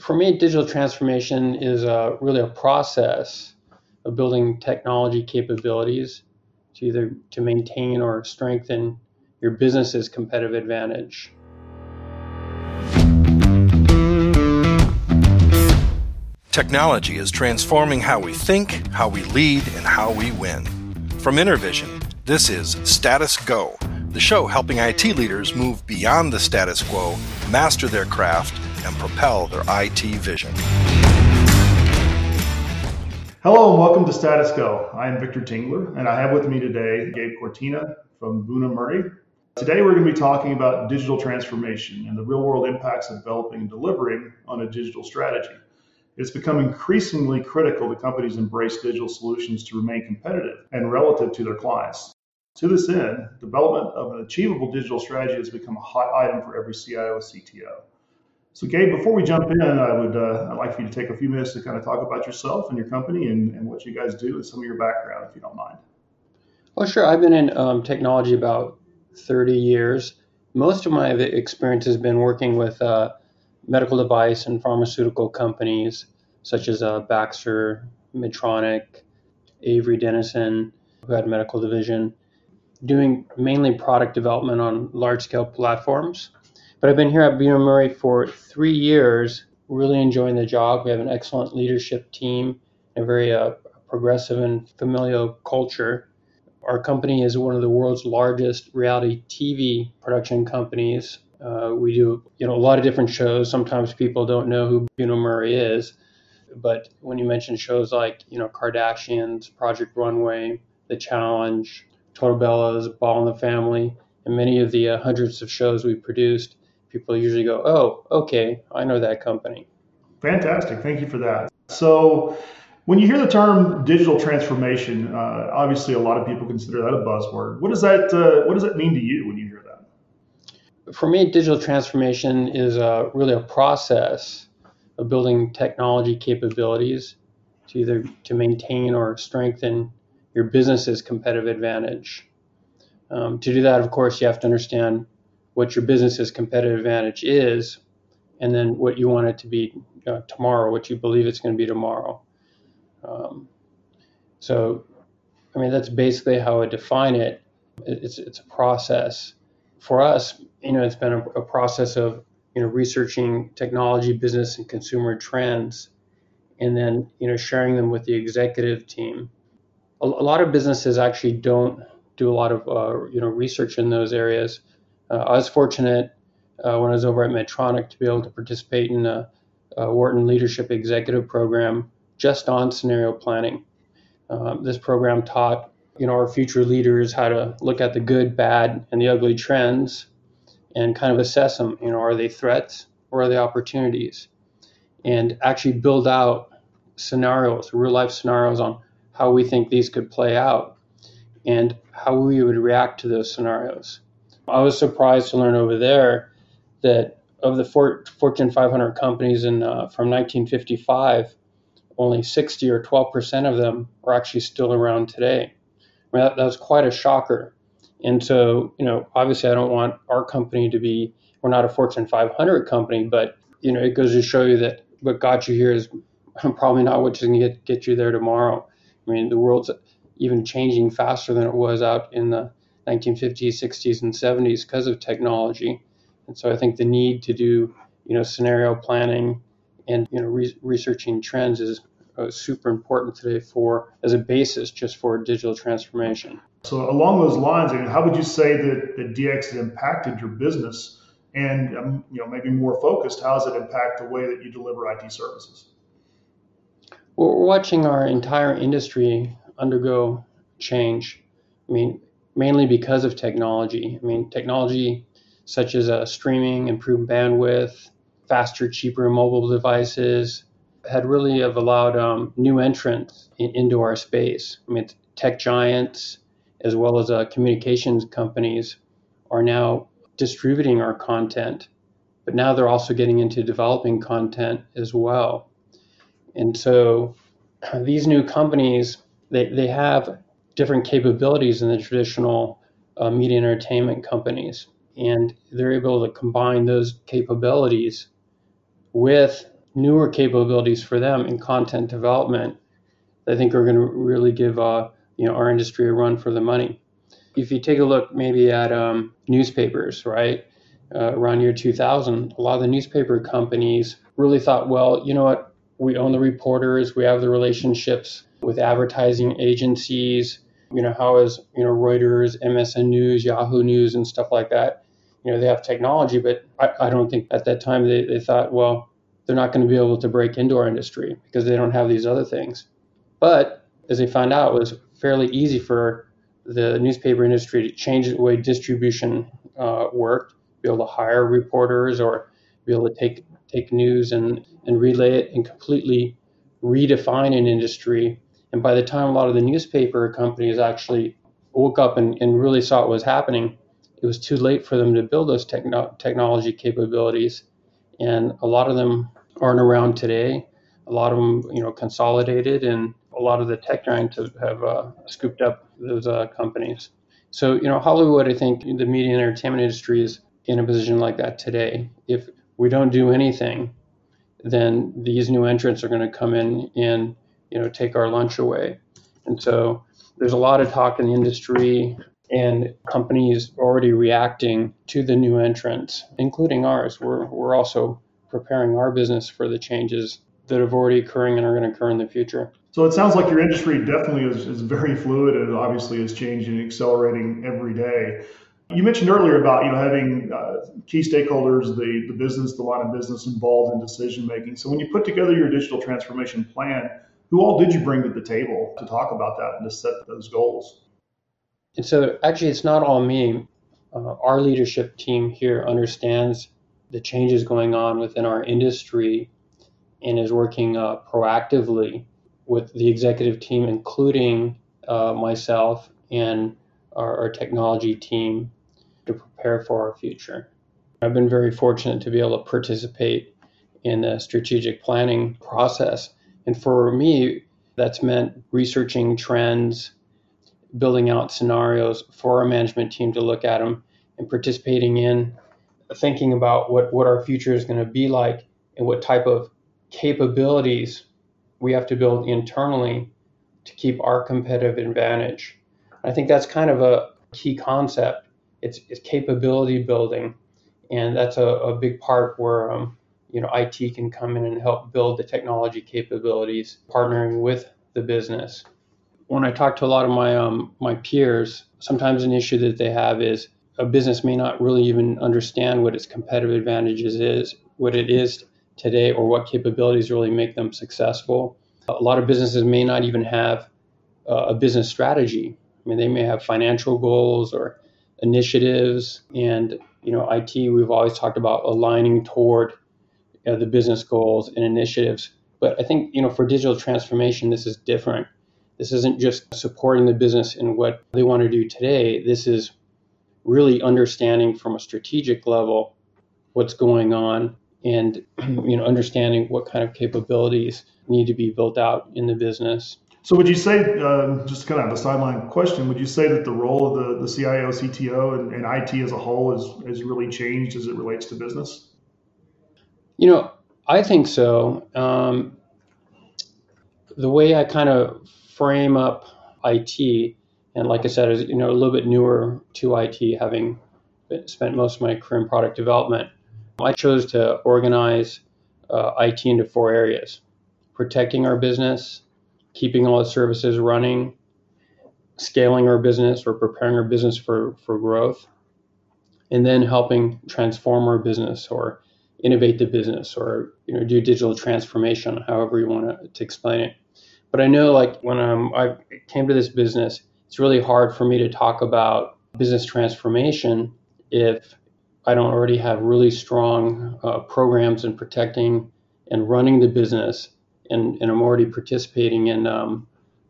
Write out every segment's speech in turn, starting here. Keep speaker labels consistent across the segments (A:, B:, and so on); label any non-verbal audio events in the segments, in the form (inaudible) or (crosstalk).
A: For me, digital transformation is a, really a process of building technology capabilities to either to maintain or strengthen your business's competitive advantage.
B: Technology is transforming how we think, how we lead, and how we win. From InterVision, this is Status Go, the show helping IT leaders move beyond the status quo, master their craft, and propel their IT vision.
C: Hello and welcome to Status Go. I am Victor Tingler, and I have with me today Gabe Cortina from Bunim/Murray. Today we're going to be talking about digital transformation and the real world impacts of developing and delivering on a digital strategy. It's become increasingly critical that companies embrace digital solutions to remain competitive and relative to their clients. To this end, development of an achievable digital strategy has become a hot item for every CIO and CTO. So, Gabe, before we jump in, I would uh, I'd like for you to take a few minutes to kind of talk about yourself and your company and, and what you guys do and some of your background, if you don't mind.
A: Well, sure. I've been in um, technology about 30 years. Most of my experience has been working with uh, medical device and pharmaceutical companies such as uh, Baxter, Medtronic, Avery Dennison, who had a medical division, doing mainly product development on large scale platforms. But I've been here at Bunim/Murray for three years, really enjoying the job. We have an excellent leadership team, a very uh, progressive and familial culture. Our company is one of the world's largest reality TV production companies. Uh, we do, you know, a lot of different shows. Sometimes people don't know who Bunim/Murray is, but when you mention shows like, you know, Kardashians, Project Runway, The Challenge, Total Bellas, Ball in the Family, and many of the uh, hundreds of shows we produced, people usually go, "Oh, okay, I know that company."
C: Fantastic, thank you for that. So, when you hear the term digital transformation, uh, obviously a lot of people consider that a buzzword. What does that uh, What does that mean to you when you hear that?
A: For me, digital transformation is uh, really a process of building technology capabilities to either to maintain or strengthen your business's competitive advantage. Um, to do that, of course, you have to understand what your business's competitive advantage is, and then what you want it to be uh, tomorrow, what you believe it's going to be tomorrow. Um, so, I mean, that's basically how I define it. It's it's a process. For us, you know, it's been a, a process of you know researching technology, business, and consumer trends, and then you know sharing them with the executive team. A, a lot of businesses actually don't do a lot of uh, you know research in those areas uh, I was fortunate uh, when I was over at Medtronic to be able to participate in a, a Wharton Leadership Executive Program just on scenario planning. Um, this program taught you know our future leaders how to look at the good, bad, and the ugly trends, and kind of assess them. You know, are they threats or are they opportunities? And actually build out scenarios, real life scenarios on how we think these could play out, and how we would react to those scenarios. I was surprised to learn over there that of the Fortune 500 companies in uh, from 1955, only 60 or 12 percent of them are actually still around today. I mean, that, that was quite a shocker. And so, you know, obviously, I don't want our company to be. We're not a Fortune 500 company, but you know, it goes to show you that what got you here is (laughs) probably not what's going to get get you there tomorrow. I mean, the world's even changing faster than it was out in the 1950s, 60s, and 70s because of technology. And so I think the need to do, you know, scenario planning and you know re- researching trends is uh, super important today for as a basis just for digital transformation.
C: So along those lines, I mean, how would you say that, that DX has impacted your business? And um, you know, maybe more focused, how does it impact the way that you deliver IT services?
A: Well, we're watching our entire industry undergo change. I mean, mainly because of technology. I mean, technology such as uh, streaming, improved bandwidth, faster, cheaper mobile devices had really have allowed um, new entrants in, into our space. I mean, tech giants as well as uh, communications companies are now distributing our content, but now they're also getting into developing content as well. And so (clears throat) these new companies, they, they have different capabilities than the traditional uh, media entertainment companies. And they're able to combine those capabilities with newer capabilities for them in content development. I think are going to really give uh, you know our industry a run for the money. If you take a look maybe at um, newspapers, right, uh, around year 2000, a lot of the newspaper companies really thought, well, you know what, we own the reporters, we have the relationships with advertising agencies. You know, how is you know Reuters, MSN News, Yahoo News, and stuff like that. You know, they have technology, but I, I don't think at that time they, they thought, well, they're not going to be able to break into our industry because they don't have these other things. But as they found out, it was fairly easy for the newspaper industry to change the way distribution uh, worked, be able to hire reporters or be able to take take news and, and relay it and completely redefine an industry. And by the time a lot of the newspaper companies actually woke up and, and really saw what was happening, it was too late for them to build those techno- technology capabilities. And a lot of them aren't around today. A lot of them, you know, consolidated, and a lot of the tech giants have, have uh, scooped up those uh, companies. So, you know, Hollywood, I think the media and entertainment industry is in a position like that today. If we don't do anything, then these new entrants are going to come in and, you know, take our lunch away. And so there's a lot of talk in the industry and companies already reacting to the new entrants, including ours. We're, we're also preparing our business for the changes that have already occurring and are going to occur in the future.
C: So it sounds like your industry definitely is, is very fluid and obviously is changing and accelerating every day. You mentioned earlier about you know having uh, key stakeholders, the, the business, the line of business involved in decision making. So when you put together your digital transformation plan, who all did you bring to the table to talk about that and to set those goals?
A: And so actually, it's not all me. Uh, our leadership team here understands the changes going on within our industry and is working uh, proactively with the executive team, including uh, myself and our, our, technology team, to prepare for our future. I've been very fortunate to be able to participate in the strategic planning process. And for me, that's meant researching trends, building out scenarios for our management team to look at them, and participating in thinking about what, what our future is going to be like and what type of capabilities we have to build internally to keep our competitive advantage. I think that's kind of a key concept. It's, it's capability building, and that's a, a big part where um, you know IT can come in and help build the technology capabilities, partnering with the business. When I talk to a lot of my um, my peers, sometimes an issue that they have is a business may not really even understand what its competitive advantages is, what it is today, or what capabilities really make them successful. A lot of businesses may not even have uh, a business strategy. I mean, they may have financial goals or initiatives, and you know, IT. We've always talked about aligning toward uh, the business goals and initiatives. But I think you know, for digital transformation, this is different. This isn't just supporting the business in what they want to do today. This is really understanding from a strategic level what's going on and (clears throat) you know understanding what kind of capabilities need to be built out in the business.
C: So would you say, uh, just kind of a sideline question, would you say that the role of the, the CIO, CTO, and, and IT as a whole has, has really changed as it relates to business?
A: You know, I think so. Um, the way I kind of frame up IT and like I said, is you know a little bit newer to IT, having spent most of my career in product development. I chose to organize uh, IT into four areas: protecting our business, keeping all the services running, scaling our business or preparing our business for, for growth, and then helping transform our business or innovate the business or you know do digital transformation, however you want to, explain it. But I know like when um, I came to this business, it's really hard for me to talk about business transformation if I don't already have really strong uh, programs in protecting and running the business, and, and I'm already participating in um,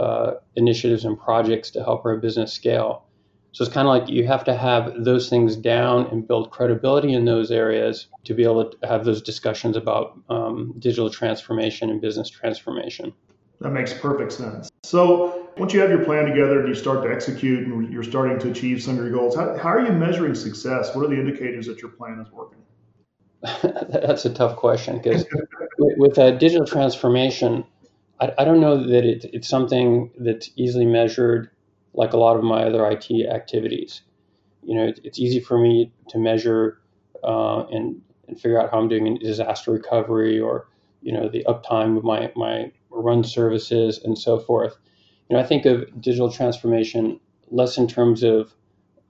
A: uh, initiatives and projects to help our business scale. So it's kind of like you have to have those things down and build credibility in those areas to be able to have those discussions about um, digital transformation and business transformation.
C: That makes perfect sense. So once you have your plan together and you start to execute and you're starting to achieve some of your goals, how, how are you measuring success? What are the indicators that your plan is working? (laughs)
A: That's a tough question because with a digital transformation, I, I don't know that it, it's something that's easily measured like a lot of my other IT activities. You know, it, it's easy for me to measure uh, and, and figure out how I'm doing in disaster recovery or, you know, the uptime of my, my run services and so forth. You know, I think of digital transformation less in terms of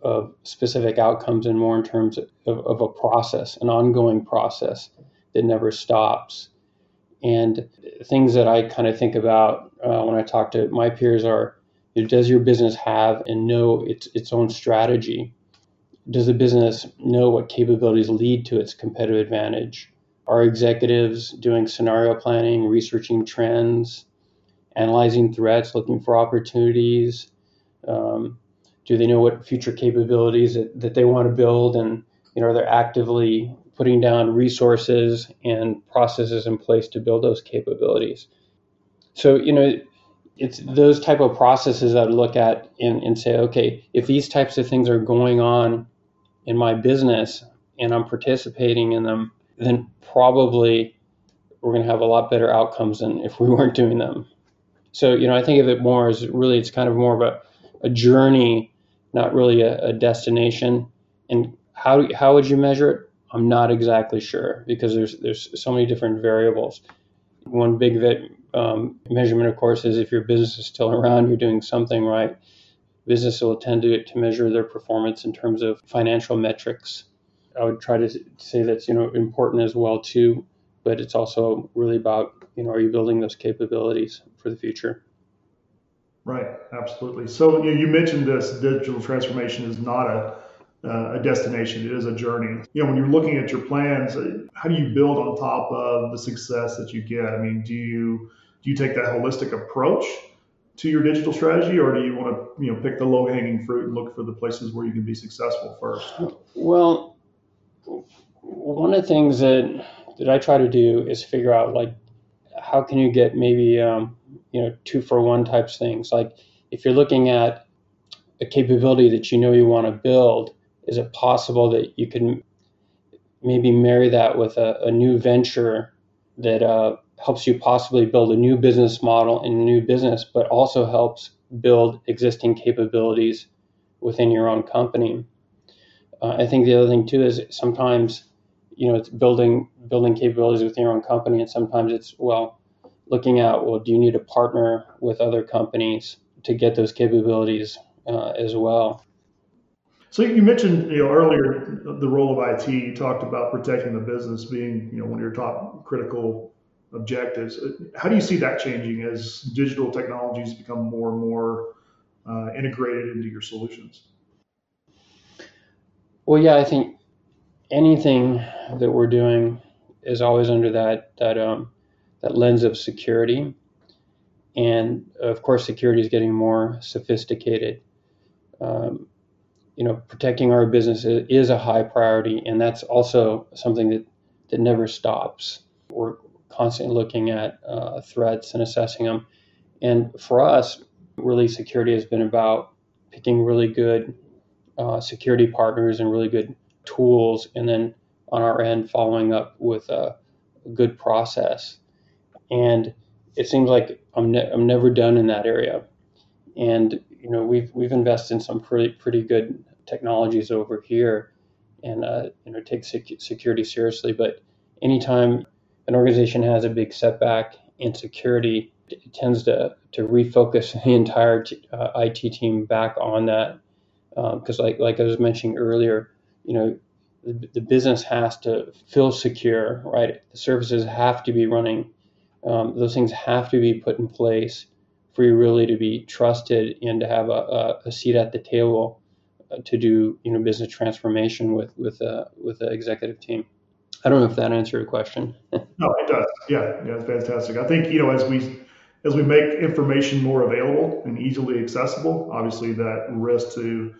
A: of specific outcomes and more in terms of, of a process, an ongoing process that never stops. And things that I kind of think about uh, when I talk to my peers are does your business have and know its, its own strategy? Does the business know what capabilities lead to its competitive advantage? Are executives doing scenario planning, researching trends, analyzing threats, looking for opportunities? Um, do they know what future capabilities that, that they want to build and you know are they actively putting down resources and processes in place to build those capabilities so you know it's those type of processes i would look at and, and say okay if these types of things are going on in my business and i'm participating in them then probably we're going to have a lot better outcomes than if we (laughs) weren't doing them so you know i think of it more as really it's kind of more of a, a journey not really a, a destination. And how how would you measure it? I'm not exactly sure because there's there's so many different variables. One big um, measurement, of course, is if your business is still around, you're doing something right. Business will tend to, to measure their performance in terms of financial metrics. I would try to say that's you know important as well too, but it's also really about you know are you building those capabilities for the future.
C: Right, absolutely. So you, you mentioned this digital transformation is not a uh, a destination; it is a journey. You know, when you're looking at your plans, uh, how do you build on top of the success that you get? I mean, do you do you take that holistic approach to your digital strategy, or do you want to you know pick the low hanging fruit and look for the places where you can be successful first?
A: Well, one of the things that that I try to do is figure out like how can you get maybe um, you know two for one types things like if you're looking at a capability that you know you want to build is it possible that you can maybe marry that with a, a new venture that uh, helps you possibly build a new business model and a new business but also helps build existing capabilities within your own company uh, i think the other thing too is sometimes you know it's building building capabilities within your own company and sometimes it's well looking at well, do you need to partner with other companies to get those capabilities uh, as well?
C: So you mentioned you know earlier the role of IT. You talked about protecting the business being you know one of your top critical objectives. How do you see that changing as digital technologies become more and more uh, integrated into your solutions?
A: Well, yeah, I think anything that we're doing is always under that that um, that lens of security. And of course, security is getting more sophisticated. Um, you know, protecting our business is a high priority, and that's also something that, that never stops. We're constantly looking at uh, threats and assessing them. And for us, really, security has been about picking really good uh, security partners and really good tools, and then on our end, following up with a, good process and it seems like I'm ne- I'm never done in that area. And you know we've we've invested in some pretty pretty good technologies over here, and uh, you know take sec- security seriously. But anytime an organization has a big setback in security, it tends to to refocus the entire t- uh, IT team back on that because um, like like I was mentioning earlier, you know the, the business has to feel secure, right? The services have to be running um, those things have to be put in place for you really to be trusted and to have a, a seat at the table uh, to do you know business transformation with with a uh, with the executive team. I don't know if that answered your question. (laughs)
C: no, it does. Yeah, yeah, fantastic. I think you know as we as we make information more available and easily accessible, obviously that risk to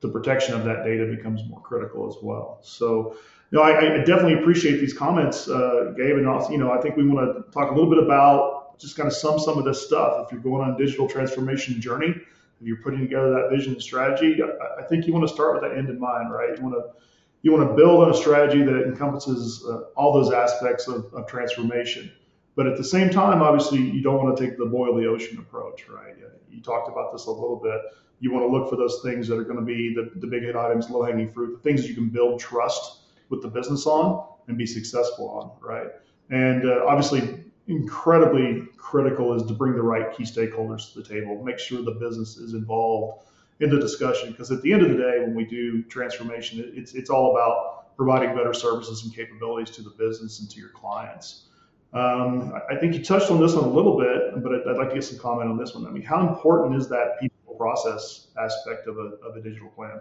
C: the protection of that data becomes more critical as well. So no, I, I definitely appreciate these comments, uh, Gabe, and also, you know, I think we want to talk a little bit about just kind of sum some of this stuff. If you're going on a digital transformation journey, if you're putting together that vision and strategy, I, think you want to start with that end in mind, right? You want to you want to build on a strategy that encompasses uh, all those aspects of, of, transformation. But at the same time, obviously, you don't want to take the boil the ocean approach, right? You talked about this a little bit. You want to look for those things that are going to be the, the big hit items, low hanging fruit, the things you can build trust with the business on and be successful on, right? And uh, obviously, incredibly critical is to bring the right key stakeholders to the table, make sure the business is involved in the discussion. Because at the end of the day, when we do transformation, it's it's all about providing better services and capabilities to the business and to your clients. Um, I think you touched on this one a little bit, but I'd, I'd, like to get some comment on this one. I mean, how important is that people process aspect of a, of a digital plan?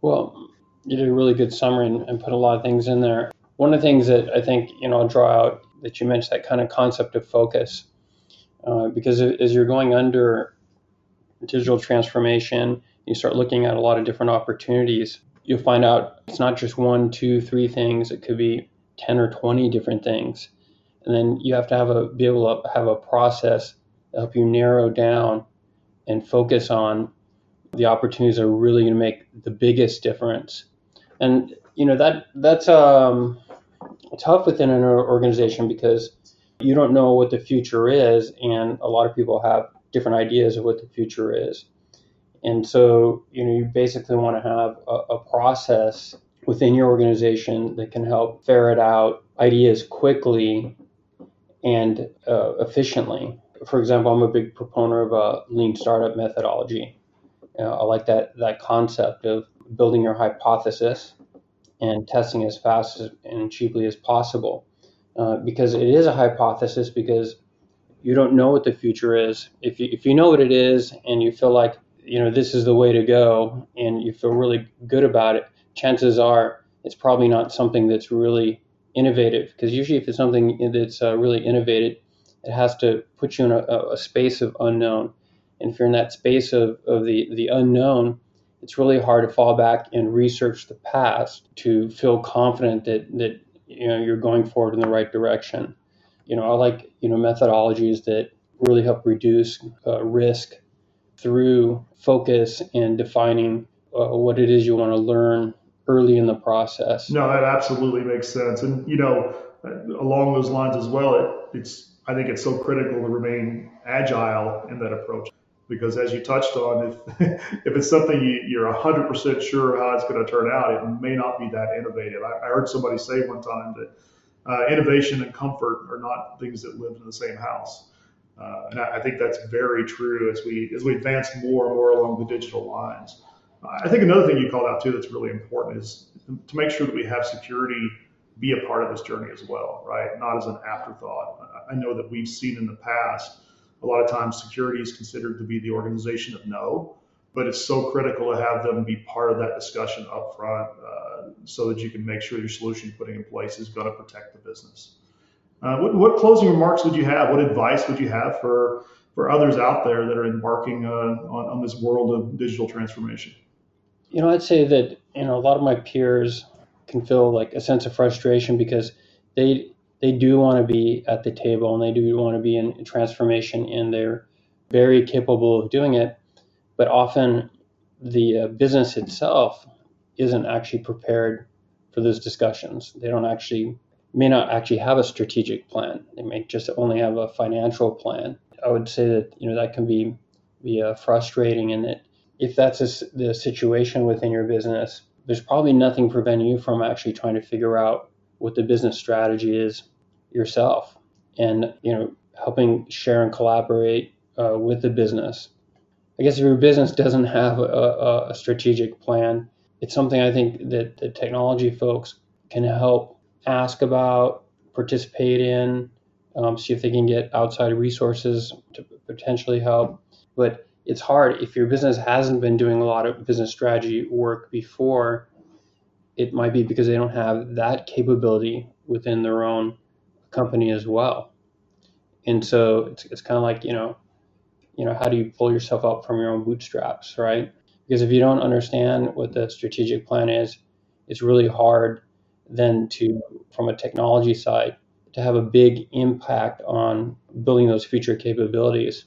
A: Well, you did a really good summary and, and put a lot of things in there. One of the things that I think you know I'll draw out that you mentioned that kind of concept of focus, uh, because as you're going under digital transformation, you start looking at a lot of different opportunities. You'll find out it's not just one, two, three things. It could be ten or twenty different things, and then you have to have a be able to have a process to help you narrow down and focus on the opportunities that are really going to make the biggest difference. And you know that that's um, tough within an organization because you don't know what the future is, and a lot of people have different ideas of what the future is. And so, you know, you basically want to have a, a process within your organization that can help ferret out ideas quickly and uh, efficiently. For example, I'm a big proponent of a lean startup methodology. You know, I like that that concept of building your hypothesis and testing as fast and cheaply as possible. Uh, because it is a hypothesis because you don't know what the future is. If you, if you know what it is and you feel like, you know, this is the way to go and you feel really good about it, chances are it's probably not something that's really innovative. Because usually if it's something that's uh, really innovative, it has to put you in a, a space of unknown. And if you're in that space of, of the, the unknown, it's really hard to fall back and research the past to feel confident that that you know you're going forward in the right direction. You know, I like you know methodologies that really help reduce uh, risk through focus and defining uh, what it is you want to learn early in the process.
C: No, that absolutely makes sense. And you know, along those lines as well, it, it's I think it's so critical to remain agile in that approach because as you touched on, if (laughs) if it's something you, are 100% sure how it's going to turn out, it may not be that innovative. I, I heard somebody say one time that uh, innovation and comfort are not things that live in the same house, uh, and I, I, think that's very true as we as we advance more and more along the digital lines. I think another thing you called out too that's really important is to make sure that we have security be a part of this journey as well, right? Not as an afterthought. I know that we've seen in the past a lot of times security is considered to be the organization of no, but it's so critical to have them be part of that discussion up front uh, so that you can make sure your solution you're putting in place is going to protect the business. Uh, what, what, closing remarks would you have? What advice would you have for, for others out there that are embarking uh, on, on this world of digital transformation?
A: You know, I'd say that you know a lot of my peers can feel like a sense of frustration because they they do want to be at the table and they do want to be in transformation and they're very capable of doing it. But often the uh, business itself isn't actually prepared for those discussions. They don't actually, may not actually have a strategic plan. They may just only have a financial plan. I would say that, you know, that can be, be uh, frustrating and that if that's a, the situation within your business, there's probably nothing preventing you from actually trying to figure out what the business strategy is yourself and you know helping share and collaborate uh, with the business. I guess if your business doesn't have a, a, strategic plan it's something i think that the technology folks can help ask about participate in um, see if they can get outside resources to potentially help. But it's hard. If your business hasn't been doing a lot of business strategy work before it might be because they don't have that capability within their own company as well. And so it's, it's kind of like, you know, you know, how do you pull yourself up from your own bootstraps, right? Because if you don't understand what the strategic plan is, it's really hard then to, from a technology side, to have a big impact on building those future capabilities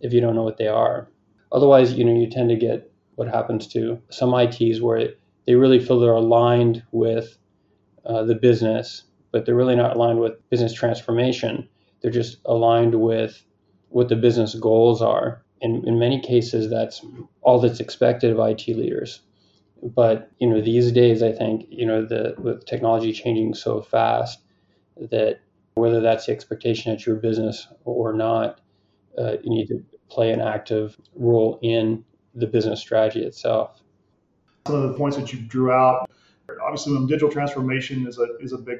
A: if you don't know what they are. Otherwise, you know, you tend to get what happens to some ITs where they really feel they're aligned with uh, the business, but they're really not aligned with business transformation. They're just aligned with what the business goals are. In, in many cases, that's all that's expected of IT leaders. But you know, these days, I think you know the with technology changing so fast that whether that's the expectation at your business or not, uh, you need to play an active role in the business strategy itself.
C: Some of the points that you drew out, obviously, digital transformation is a is a big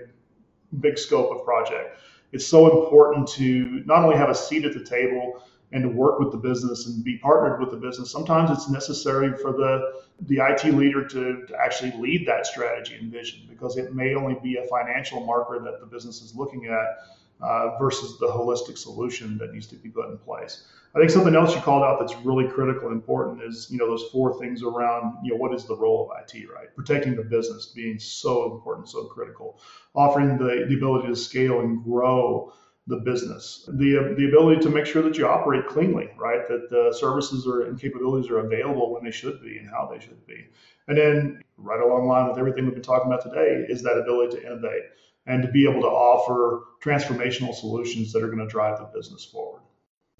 C: big scope of project. It's so important to not only have a seat at the table and to work with the business and be partnered with the business. Sometimes it's necessary for the the IT leader to, to actually lead that strategy and vision because it may only be a financial marker that the business is looking at uh, versus the holistic solution that needs to be put in place. I think something else you called out that's really critical and important is you know those four things around you know what is the role of IT, right? Protecting the business being so important, so critical, offering the, the ability to scale and grow the business, the the ability to make sure that you operate cleanly, right? That the services are and capabilities are available when they should be and how they should be, and then right along line with everything we've been talking about today is that ability to innovate and to be able to offer transformational solutions that are going to drive the business forward.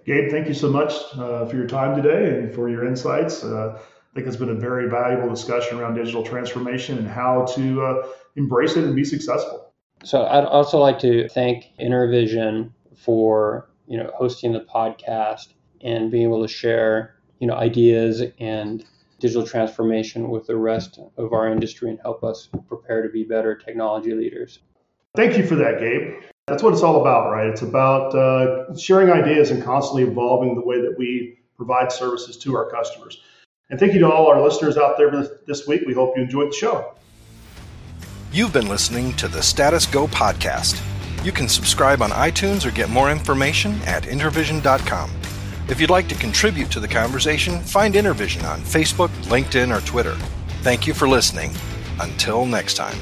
C: Gabe, thank you so much uh, for your time today and for your insights. Uh, I think it's been a very valuable discussion around digital transformation and how to uh, embrace it and be successful.
A: So I'd also like to thank Intervision for you know hosting the podcast and being able to share you know ideas and digital transformation with the rest of our industry and help us prepare to be better technology leaders.
C: Thank you for that, Gabe. That's what it's all about, right? It's about uh, sharing ideas and constantly evolving the way that we provide services to our customers. And thank you to all our listeners out there this week. We hope you enjoyed the show.
B: You've been listening to the Status Go podcast. You can subscribe on iTunes or get more information at intervision.com. If you'd like to contribute to the conversation, find Intervision on Facebook, LinkedIn, or Twitter. Thank you for listening. Until next time.